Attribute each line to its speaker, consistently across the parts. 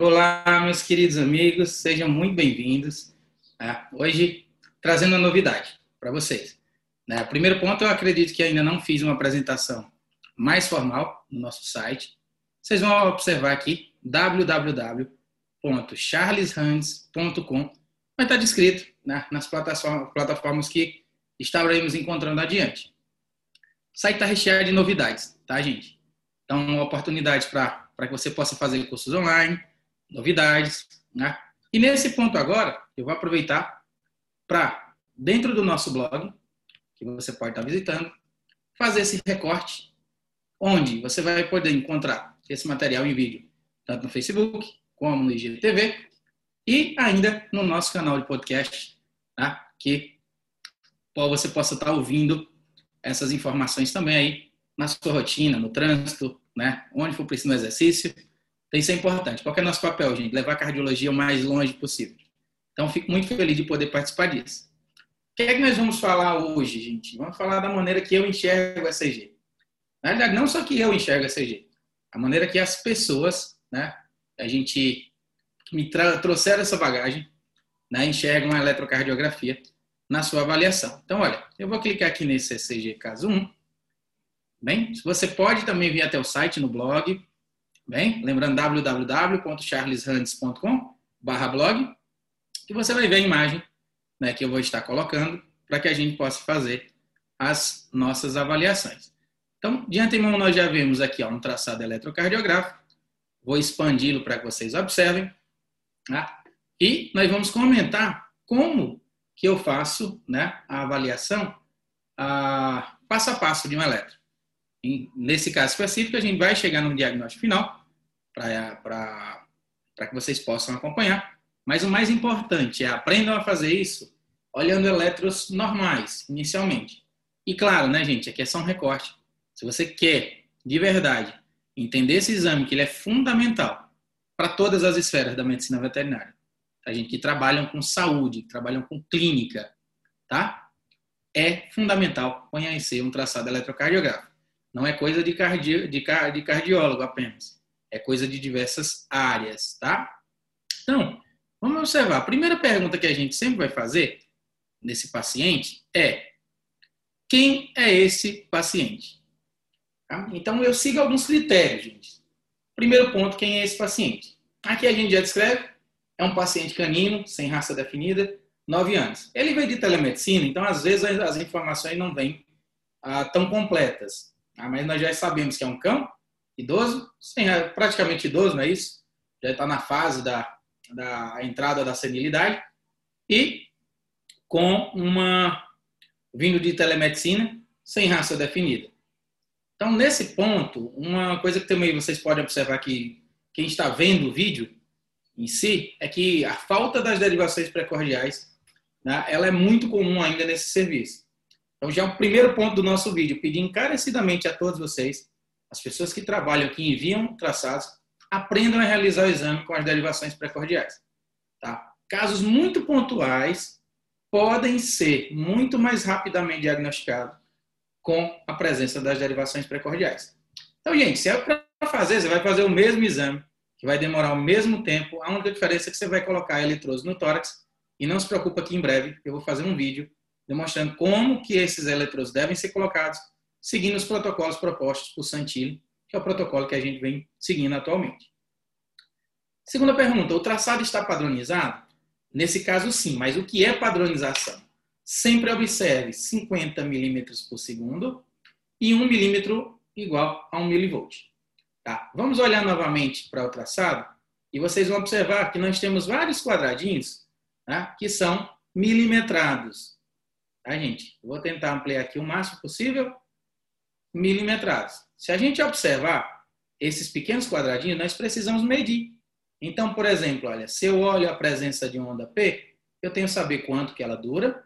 Speaker 1: Olá, meus queridos amigos, sejam muito bem-vindos. Né? Hoje, trazendo uma novidade para vocês. Né? Primeiro ponto, eu acredito que ainda não fiz uma apresentação mais formal no nosso site. Vocês vão observar aqui www.charleshands.com. Vai estar descrito né, nas plataformas que estaremos encontrando adiante. O site está recheado de novidades, tá, gente? Então, oportunidades para que você possa fazer cursos online, novidades. Né? E nesse ponto agora, eu vou aproveitar para, dentro do nosso blog, que você pode estar visitando, fazer esse recorte, onde você vai poder encontrar esse material em vídeo, tanto no Facebook como no IGTV, e ainda no nosso canal de podcast, tá? que você possa estar ouvindo essas informações também aí na sua rotina, no trânsito, né? onde for preciso no exercício, então, isso é importante. Qual é o nosso papel, gente? Levar a cardiologia o mais longe possível. Então, fico muito feliz de poder participar disso. O que é que nós vamos falar hoje, gente? Vamos falar da maneira que eu enxergo a ECG. Na verdade, não só que eu enxergo a ECG, a maneira que as pessoas, né, a gente me trouxeram essa bagagem, né, enxergam a eletrocardiografia na sua avaliação. Então, olha, eu vou clicar aqui nesse ECG caso 1. Bem, você pode também vir até o site no blog, Bem, lembrando www.charleshands.com blog, que você vai ver a imagem né, que eu vou estar colocando para que a gente possa fazer as nossas avaliações. Então, de antemão, nós já vemos aqui ó, um traçado eletrocardiográfico. Vou expandi-lo para que vocês observem. Tá? E nós vamos comentar como que eu faço né, a avaliação a, passo a passo de um eletro. Nesse caso específico, a gente vai chegar no diagnóstico final para que vocês possam acompanhar. Mas o mais importante é aprendam a fazer isso olhando eletros normais, inicialmente. E claro, né, gente, aqui é só um recorte. Se você quer, de verdade, entender esse exame, que ele é fundamental para todas as esferas da medicina veterinária. A gente que trabalham com saúde, que trabalham com clínica, tá? É fundamental conhecer um traçado eletrocardiográfico. Não é coisa de, cardi de, car de cardiólogo apenas é coisa de diversas áreas, tá? Então, vamos observar. A primeira pergunta que a gente sempre vai fazer nesse paciente é: quem é esse paciente? Tá? Então, eu sigo alguns critérios, gente. Primeiro ponto: quem é esse paciente? Aqui a gente já descreve: é um paciente canino, sem raça definida, 9 anos. Ele veio de telemedicina, então às vezes as informações não vêm ah, tão completas. Ah, mas nós já sabemos que é um cão, idoso, sim, é praticamente idoso, não é isso? Já está na fase da, da entrada da senilidade e com uma vindo de telemedicina sem raça definida. Então, nesse ponto, uma coisa que também vocês podem observar que quem está vendo o vídeo em si é que a falta das derivações precordiais, né, ela é muito comum ainda nesse serviço. Então, já é o primeiro ponto do nosso vídeo, pedir encarecidamente a todos vocês as pessoas que trabalham, que enviam traçados, aprendam a realizar o exame com as derivações precordiais. Tá? Casos muito pontuais podem ser muito mais rapidamente diagnosticados com a presença das derivações precordiais. Então, gente, se é para fazer, você vai fazer o mesmo exame, que vai demorar o mesmo tempo. A única diferença é que você vai colocar eletrodos no tórax e não se preocupa que em breve eu vou fazer um vídeo demonstrando como que esses eletrodos devem ser colocados seguindo os protocolos propostos por Santilli, que é o protocolo que a gente vem seguindo atualmente. Segunda pergunta, o traçado está padronizado? Nesse caso, sim, mas o que é padronização? Sempre observe 50 milímetros por segundo e 1 milímetro igual a 1 milivolt. Tá? Vamos olhar novamente para o traçado e vocês vão observar que nós temos vários quadradinhos tá? que são milimetrados. Tá, gente? vou tentar ampliar aqui o máximo possível milimetrados. Se a gente observar esses pequenos quadradinhos, nós precisamos medir. Então, por exemplo, olha, se eu olho a presença de onda P, eu tenho que saber quanto que ela dura,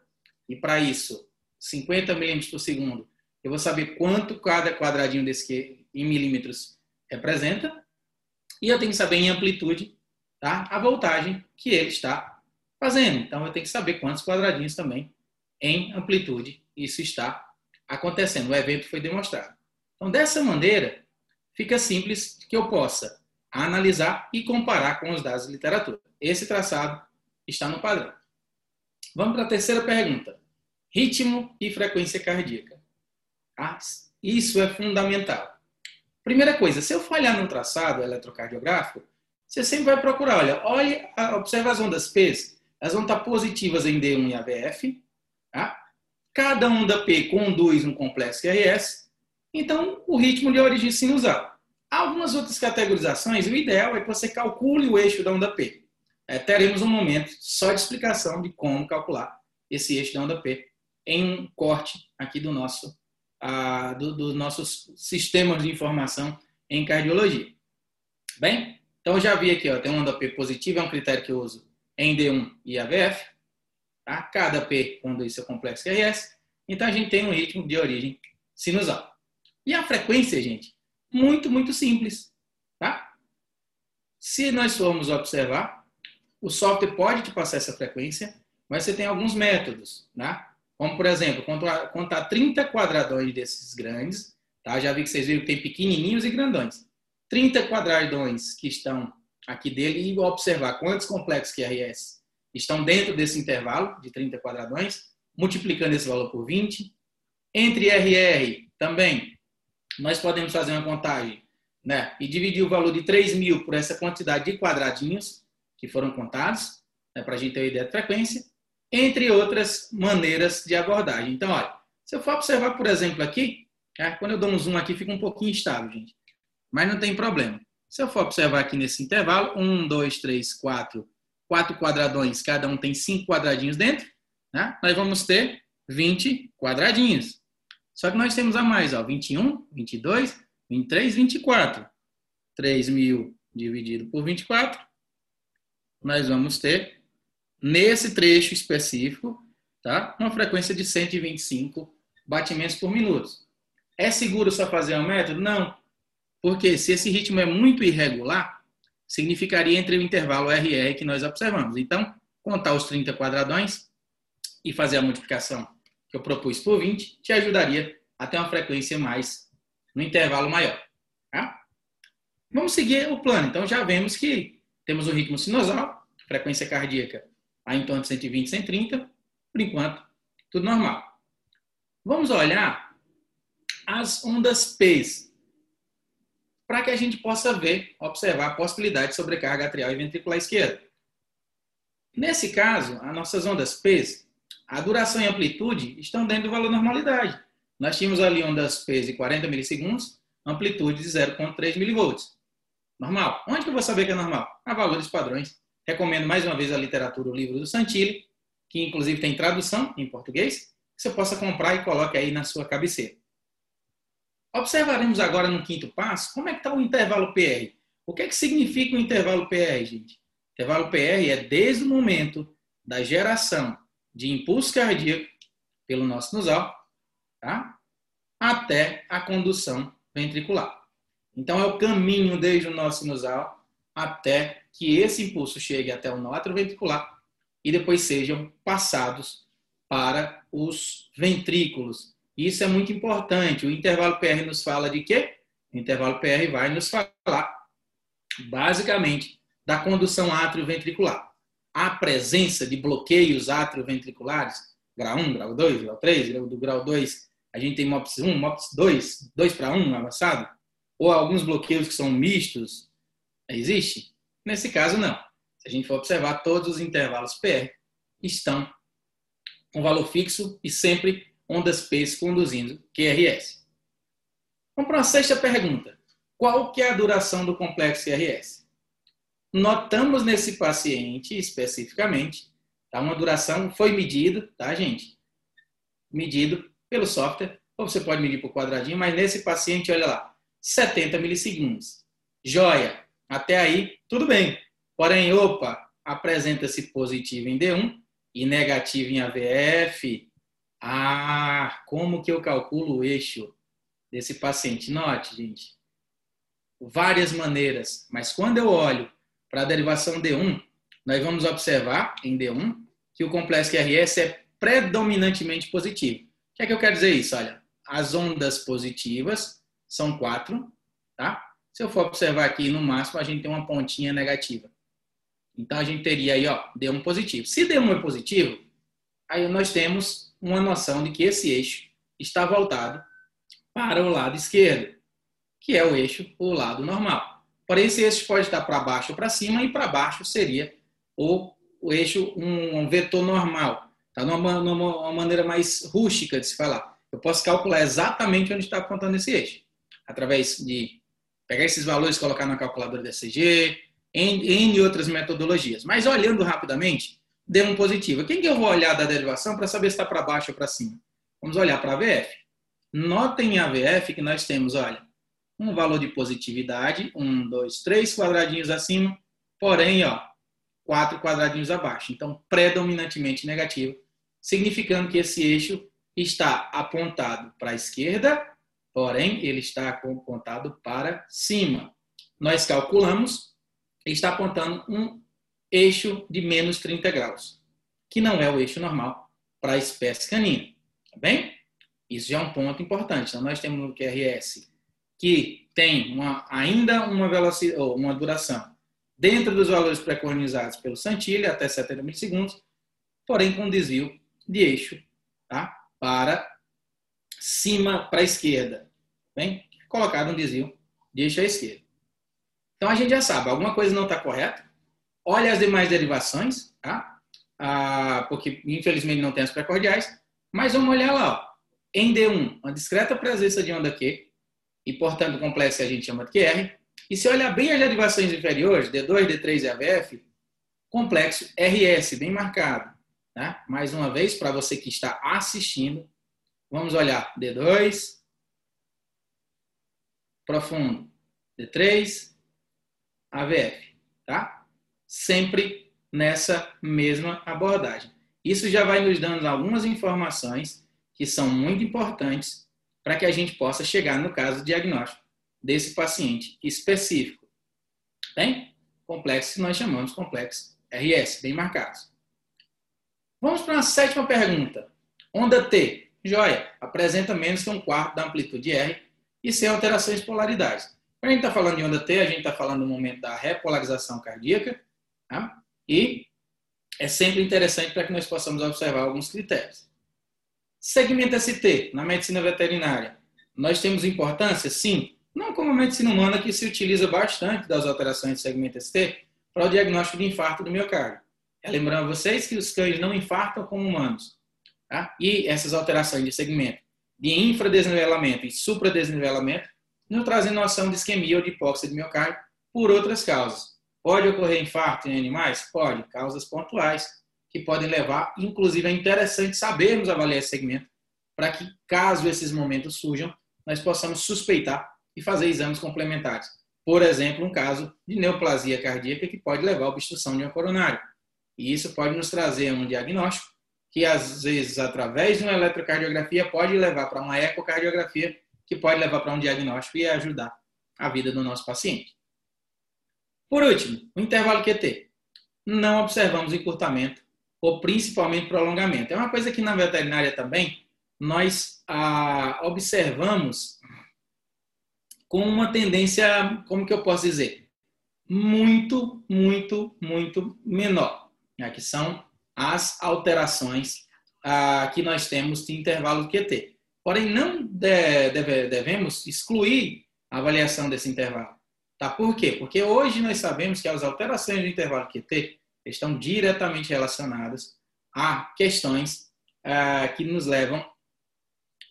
Speaker 1: e para isso, 50 milímetros por segundo, eu vou saber quanto cada quadradinho desse que em milímetros representa, e eu tenho que saber em amplitude tá, a voltagem que ele está fazendo. Então, eu tenho que saber quantos quadradinhos também em amplitude isso está acontecendo, o evento foi demonstrado. Então, dessa maneira, fica simples que eu possa analisar e comparar com os dados de literatura. Esse traçado está no padrão. Vamos para a terceira pergunta. Ritmo e frequência cardíaca. Ah, isso é fundamental. Primeira coisa, se eu falhar no traçado eletrocardiográfico, você sempre vai procurar, olha, olha, observa as ondas P, elas vão estar positivas em D1 e AVF, tá? Cada onda P conduz um complexo QRS, então o ritmo de origem sinusal. Algumas outras categorizações, o ideal é que você calcule o eixo da onda P. É, teremos um momento só de explicação de como calcular esse eixo da onda P em um corte aqui do nosso a, do, dos nossos sistemas de informação em cardiologia. Bem, então já vi aqui, ó, tem onda P positiva, é um critério que eu uso em D1 e AVF. Tá? Cada P conduz seu complexo QRS. Então a gente tem um ritmo de origem sinusal. E a frequência, gente, muito, muito simples. Tá? Se nós formos observar, o software pode te passar essa frequência, mas você tem alguns métodos. Tá? Como, por exemplo, contar, contar 30 quadradões desses grandes, tá? Já vi que vocês viram que tem pequenininhos e grandões. 30 quadradões que estão aqui dele e observar quantos complexos QRS estão dentro desse intervalo de 30 quadradões, multiplicando esse valor por 20. Entre RR também, nós podemos fazer uma contagem né, e dividir o valor de 3 mil por essa quantidade de quadradinhos que foram contados, né, para a gente ter uma ideia de frequência entre outras maneiras de abordagem. Então, olha, se eu for observar, por exemplo, aqui, é, quando eu dou um zoom aqui, fica um pouquinho instável, gente. Mas não tem problema. Se eu for observar aqui nesse intervalo, um, dois, três, quatro, quatro quadradões, cada um tem cinco quadradinhos dentro, né? nós vamos ter 20 quadradinhos. Só que nós temos a mais, ó, 21, 22, 23, 24. 3 mil dividido por 24, nós vamos ter nesse trecho específico, tá? uma frequência de 125 batimentos por minuto. É seguro só fazer um método? Não. Porque se esse ritmo é muito irregular, significaria entre o intervalo RR que nós observamos. Então, contar os 30 quadradões e fazer a multiplicação que eu propus por 20 te ajudaria a ter uma frequência mais no intervalo maior. Tá? Vamos seguir o plano. Então, já vemos que temos o ritmo sinusal, frequência cardíaca a em torno de 120, 130. Por enquanto, tudo normal. Vamos olhar as ondas P para que a gente possa ver, observar a possibilidade de sobrecarga atrial e ventricular esquerda. Nesse caso, as nossas ondas P, a duração e amplitude estão dentro do valor normalidade. Nós tínhamos ali ondas P de 40 milissegundos, amplitude de 0,3 milivolts. Normal. Onde que eu vou saber que é normal? A valores padrões Recomendo mais uma vez a literatura, o livro do Santilli, que inclusive tem tradução em português, que você possa comprar e coloque aí na sua cabeceira. Observaremos agora no quinto passo como é que está o intervalo PR. O que é que significa o intervalo PR, gente? O intervalo PR é desde o momento da geração de impulso cardíaco pelo nosso sinusal, tá? até a condução ventricular. Então, é o caminho desde o nosso sinusal até que esse impulso chegue até o nó atrioventricular e depois sejam passados para os ventrículos. Isso é muito importante. O intervalo PR nos fala de quê? O intervalo PR vai nos falar, basicamente, da condução atrioventricular. A presença de bloqueios atrioventriculares, grau 1, grau 2, grau 3, do grau 2, a gente tem MOPS 1, MOPS 2, 2 para 1 avançado, ou alguns bloqueios que são mistos, existe? Nesse caso, não. Se a gente for observar, todos os intervalos PR estão com valor fixo e sempre ondas P conduzindo QRS. Vamos para a sexta pergunta. Qual que é a duração do complexo QRS? Notamos nesse paciente, especificamente, tá? uma duração, foi medido, tá, gente? Medido pelo software, ou você pode medir por quadradinho, mas nesse paciente, olha lá, 70 milissegundos. Joia! Até aí, tudo bem. Porém, opa, apresenta-se positivo em D1 e negativo em AVF. Ah, como que eu calculo o eixo desse paciente? Note, gente, várias maneiras, mas quando eu olho para a derivação D1, nós vamos observar em D1 que o complexo QRS é predominantemente positivo. O que é que eu quero dizer isso? Olha, as ondas positivas são quatro, tá? Se eu for observar aqui, no máximo, a gente tem uma pontinha negativa. Então, a gente teria aí, ó, D1 positivo. Se D1 é positivo, aí nós temos uma noção de que esse eixo está voltado para o lado esquerdo, que é o eixo, o lado normal. Porém, esse eixo pode estar para baixo ou para cima, e para baixo seria o, o eixo, um, um vetor normal. Tá? Numa, numa maneira mais rústica de se falar. Eu posso calcular exatamente onde está apontando esse eixo. Através de pegar esses valores, colocar na calculadora DCG, em outras metodologias. Mas olhando rapidamente, deu um positivo. Quem que eu vou olhar da derivação para saber se está para baixo ou para cima? Vamos olhar para a AVF. Notem em AVF que nós temos, olha, um valor de positividade, um, dois, três quadradinhos acima, porém, ó, quatro quadradinhos abaixo. Então, predominantemente negativo, significando que esse eixo está apontado para a esquerda, porém, ele está apontado para cima. Nós calculamos, está apontando um eixo de menos 30 graus, que não é o eixo normal para a espécie canina. Tá bem? Isso já é um ponto importante. Então, nós temos no QRS que tem uma, ainda uma velocidade, ou uma duração dentro dos valores preconizados pelo Santilli, até 70 milissegundos, porém com desvio de eixo tá? para cima, para a esquerda. Bem, colocado um desvio de eixo à esquerda. Então a gente já sabe, alguma coisa não está correta. Olha as demais derivações, tá? Ah, porque infelizmente não tem as precordiais, mas vamos olhar lá. Ó. Em D1, uma discreta presença de onda Q, e portanto o complexo a gente chama de QR, e se olhar bem as derivações inferiores, D2, D3 e AVF, complexo RS, bem marcado. Tá? Mais uma vez, para você que está assistindo, vamos olhar D2, profundo, D3, AVF. Tá? Sempre nessa mesma abordagem. Isso já vai nos dando algumas informações que são muito importantes para que a gente possa chegar no caso diagnóstico desse paciente específico. Bem? Complexo que nós chamamos complexo RS, bem marcados. Vamos para a sétima pergunta. Onda T, joia, apresenta menos que um quarto da amplitude R e sem alterações de polaridade. Quando a gente está falando de onda T, a gente está falando no momento da repolarização cardíaca tá? e é sempre interessante para que nós possamos observar alguns critérios. Segmento ST, na medicina veterinária, nós temos importância? Sim, não como a medicina humana que se utiliza bastante das alterações de segmento ST para o diagnóstico de infarto do miocárdio. É lembrando vocês que os cães não infartam como humanos. Tá? E essas alterações de segmento de infradesnivelamento e supradesnivelamento nos trazem noção de isquemia ou de hipóxia de miocárdio por outras causas. Pode ocorrer infarto em animais? Pode, causas pontuais, que podem levar, inclusive é interessante sabermos avaliar esse segmento, para que, caso esses momentos surjam, nós possamos suspeitar e fazer exames complementares. Por exemplo, um caso de neoplasia cardíaca que pode levar à obstrução de uma coronária. E isso pode nos trazer um diagnóstico que, às vezes, através de uma eletrocardiografia, pode levar para uma ecocardiografia, que pode levar para um diagnóstico e ajudar a vida do nosso paciente. Por último, o intervalo QT. Não observamos encurtamento ou principalmente prolongamento. É uma coisa que na veterinária também nós ah, observamos com uma tendência, como que eu posso dizer, muito, muito, muito menor, né? que são as alterações ah, que nós temos de intervalo QT. Porém, não deve, devemos excluir a avaliação desse intervalo. Tá? Por quê? Porque hoje nós sabemos que as alterações do intervalo QT estão diretamente relacionadas a questões ah, que nos levam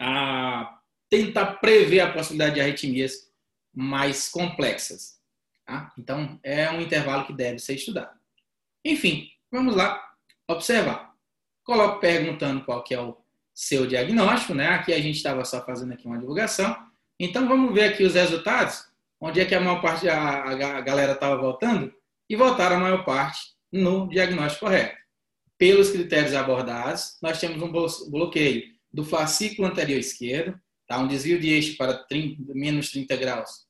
Speaker 1: a tentar prever a possibilidade de arritmias mais complexas. Tá? Então, é um intervalo que deve ser estudado. Enfim, vamos lá observar. Coloco perguntando qual que é o seu diagnóstico, né? Aqui a gente estava só fazendo aqui uma divulgação. Então, vamos ver aqui os resultados, onde é que a maior parte da galera estava voltando, e voltaram a maior parte no diagnóstico correto. Pelos critérios abordados, nós temos um bloqueio do fascículo anterior esquerdo, Tá? Um desvio de eixo para 30, menos 30 graus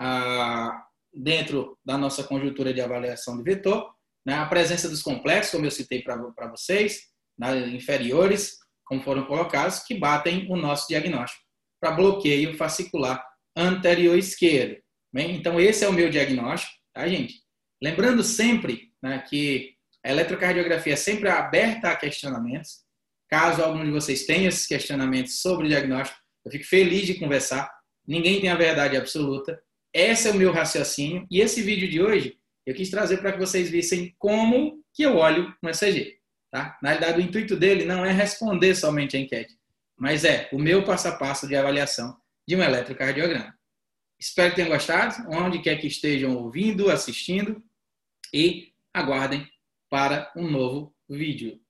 Speaker 1: ah, dentro da nossa conjuntura de avaliação de vetor. Né? A presença dos complexos, como eu citei para vocês, né? inferiores, como foram colocados, que batem o nosso diagnóstico para bloqueio fascicular anterior esquerdo. Bem, então, esse é o meu diagnóstico, tá, gente? Lembrando sempre né, que a eletrocardiografia é sempre aberta a questionamentos. Caso algum de vocês tenha esses questionamentos sobre o diagnóstico, eu fico feliz de conversar. Ninguém tem a verdade absoluta. Esse é o meu raciocínio. E esse vídeo de hoje eu quis trazer para que vocês vissem como que eu olho no ECG. Tá? Na realidade, o intuito dele não é responder somente a enquete, mas é o meu passo a passo de avaliação de um eletrocardiograma. Espero que tenham gostado, onde quer que estejam ouvindo, assistindo, e aguardem para um novo vídeo.